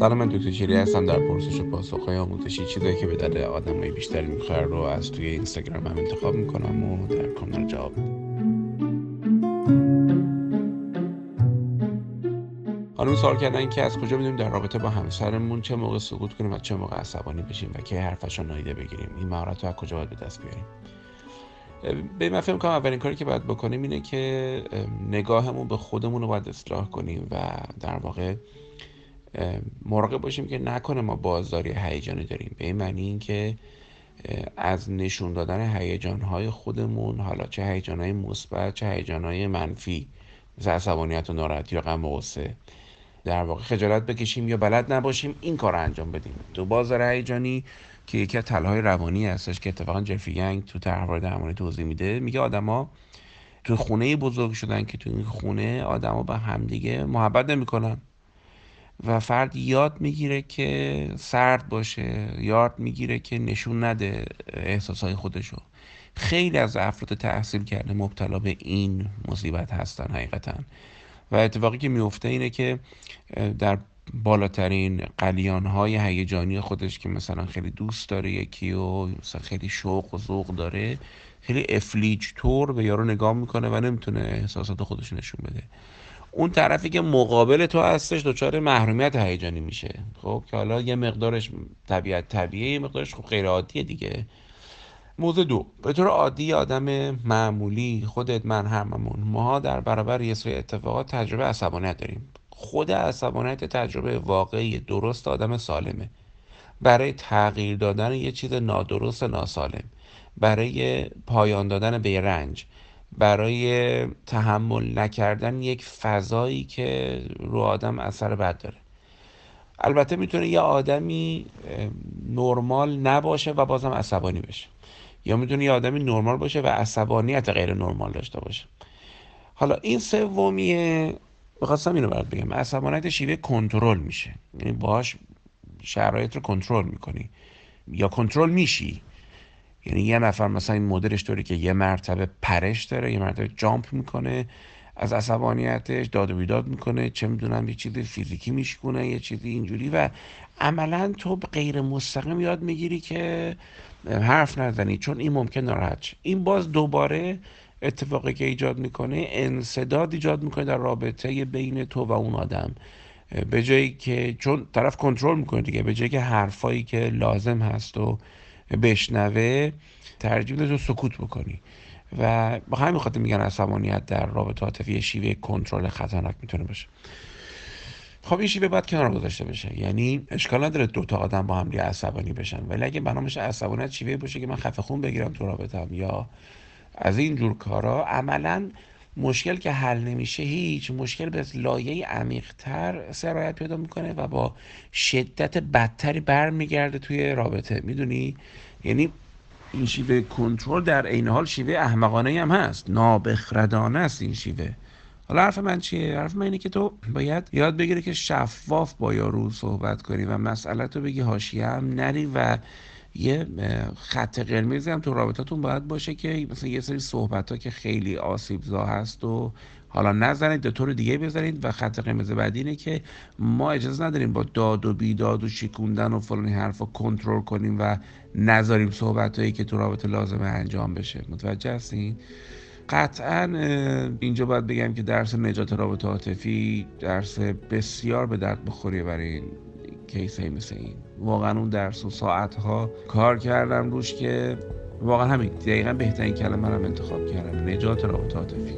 سلام من دکتر شیری هستم. در پرسش و پاسخ های آموزشی چیزایی که به درد آدمای بیشتری می‌خوره رو از توی اینستاگرام هم انتخاب می‌کنم و در کامنت جواب خانم سوال کردن که از کجا بدونیم در رابطه با همسرمون چه موقع سکوت کنیم و چه موقع عصبانی بشیم و که حرفش رو نایده بگیریم. این مهارت رو از کجا باید به دست بیاریم؟ به من فکر کنم اولین کاری که باید بکنیم اینه که نگاهمون به خودمون رو باید اصلاح کنیم و در واقع مراقب باشیم که نکنه ما بازداری هیجانی داریم. به این معنی اینکه از نشون دادن هیجانهای خودمون حالا چه هیجانهای مثبت چه هیجانهای منفی مثل عصبانیت و ناراحتی و غم و غصه در واقع خجالت بکشیم یا بلد نباشیم این کار رو انجام بدیم. تو بازار هیجانی که یکی از تلهای روانی هستش که اتفاقا جفی ینگ تو تحوار درمانی توضیح میده میگه آدما تو خونه بزرگ شدن که تو این خونه آدما به همدیگه محبت نمی‌کنن. و فرد یاد می‌گیره که سرد باشه یاد می‌گیره که نشون نده احساسهای خودشو. خیلی از افراد تحصیل کرده مبتلا به این مصیبت هستن حقیقتا. و اتفاقی که میفته اینه که در بالاترین قلیان های هیجانی خودش که مثلا خیلی دوست داره یکی و مثلا خیلی شوق و ذوق داره خیلی افلیج طور به یارو نگاه می‌کنه و نمی‌تونه احساسات خودش نشون بده. اون طرفی که مقابل تو هستش دچار محرومیت هیجانی میشه. خب که حالا یه مقدارش طبیعت طبیعیه یه مقدارش خب غیر عادیه دیگه. موضوع دو. به طور عادی آدم معمولی خودت من هممون ماها در برابر یه سری اتفاقات تجربه عصبانیت داریم. خود عصبانیت تجربه واقعی درست آدم سالمه. برای تغییر دادن یه چیز نادرست ناسالم. برای پایان دادن به رنج. برای تحمل نکردن یک فضایی که رو آدم اثر بد داره. البته می‌تونه یه آدمی نرمال نباشه و بازم عصبانی بشه. یا می‌تونه یه آدمی نرمال باشه و عصبانیت غیر نرمال داشته باشه. حالا این سومیه بخواستم اینو برات بگم عصبانیت شیوه کنترل میشه. یعنی باهاش شرایط رو کنترل می‌کنی. یا کنترل میشی. یعنی یه نفر مثلا این مدلش طوری که یه مرتبه پرش داره یه مرتبه جامپ می‌کنه از عصبانیتش داد و بیداد می‌کنه چه می‌دونم یه چیزی فیزیکی میشکنه یه چیزی اینجوری و عملا تو غیر مستقیم یاد می‌گیری که حرف نزنی چون این ممکن ناراحت این باز دوباره اتفاقی که ایجاد می‌کنه انصداد ایجاد می‌کنه در رابطه بین تو و اون آدم. به جایی که چون طرف کنترل می‌کنه دیگه به جایی که حرفایی که لازم هست و بشنوه ترجیح تو سکوت بکنی. و با همین خاطر میگن عصبانیت در رابطه عاطفی شیوه کنترل خطرناک می‌تونه باشه. خب این شیوه باید کنار گذاشته بشه. یعنی اشکال نداره دو تا آدم با هم دیگه عصبانی بشن. ولی اگه بنامش عصبانیت شیوه باشه که من خفه خون بگیرم تو رابطم یا از این جور کارا عملا مشکل که حل نمیشه هیچ مشکل به لایه عمیقتر سرایت پیدا می‌کنه و با شدت بدتری برمیگرده توی رابطه. می‌دونی؟ یعنی این شیوه کنترل در عین حال شیوه احمقانه هم هست. نابخردانه است این شیوه. حالا حرف من چیه؟ حرف من اینه که تو باید یاد بگیری که شفاف با یارو صحبت کنی و مسئله تو بگی حاشیه هم نری و یه خط قرمزی هم تو رابطاتون باید باشه که مثلا یه سری صحبت ها که خیلی آسیبزا هست و حالا نزنید به طور دیگه بزنید و خط قرمز بعدی اینه که ما اجازه نداریم با داد و بیداد و شیکوندن و فلان حرفا کنترل کنیم و نذاریم صحبت هایی که تو رابطه لازمه انجام بشه. متوجه هستین؟ قطعا اینجا باید بگم که درس نجات رابطه عاطفی درس بسیار به درد بخوری برای کیس مثل این. واقعا اون درس و ساعت ها کار کردم روش که واقعا همین. دقیقا بهترین کلمه هم انتخاب کردم. نجات رابطه عاطفی.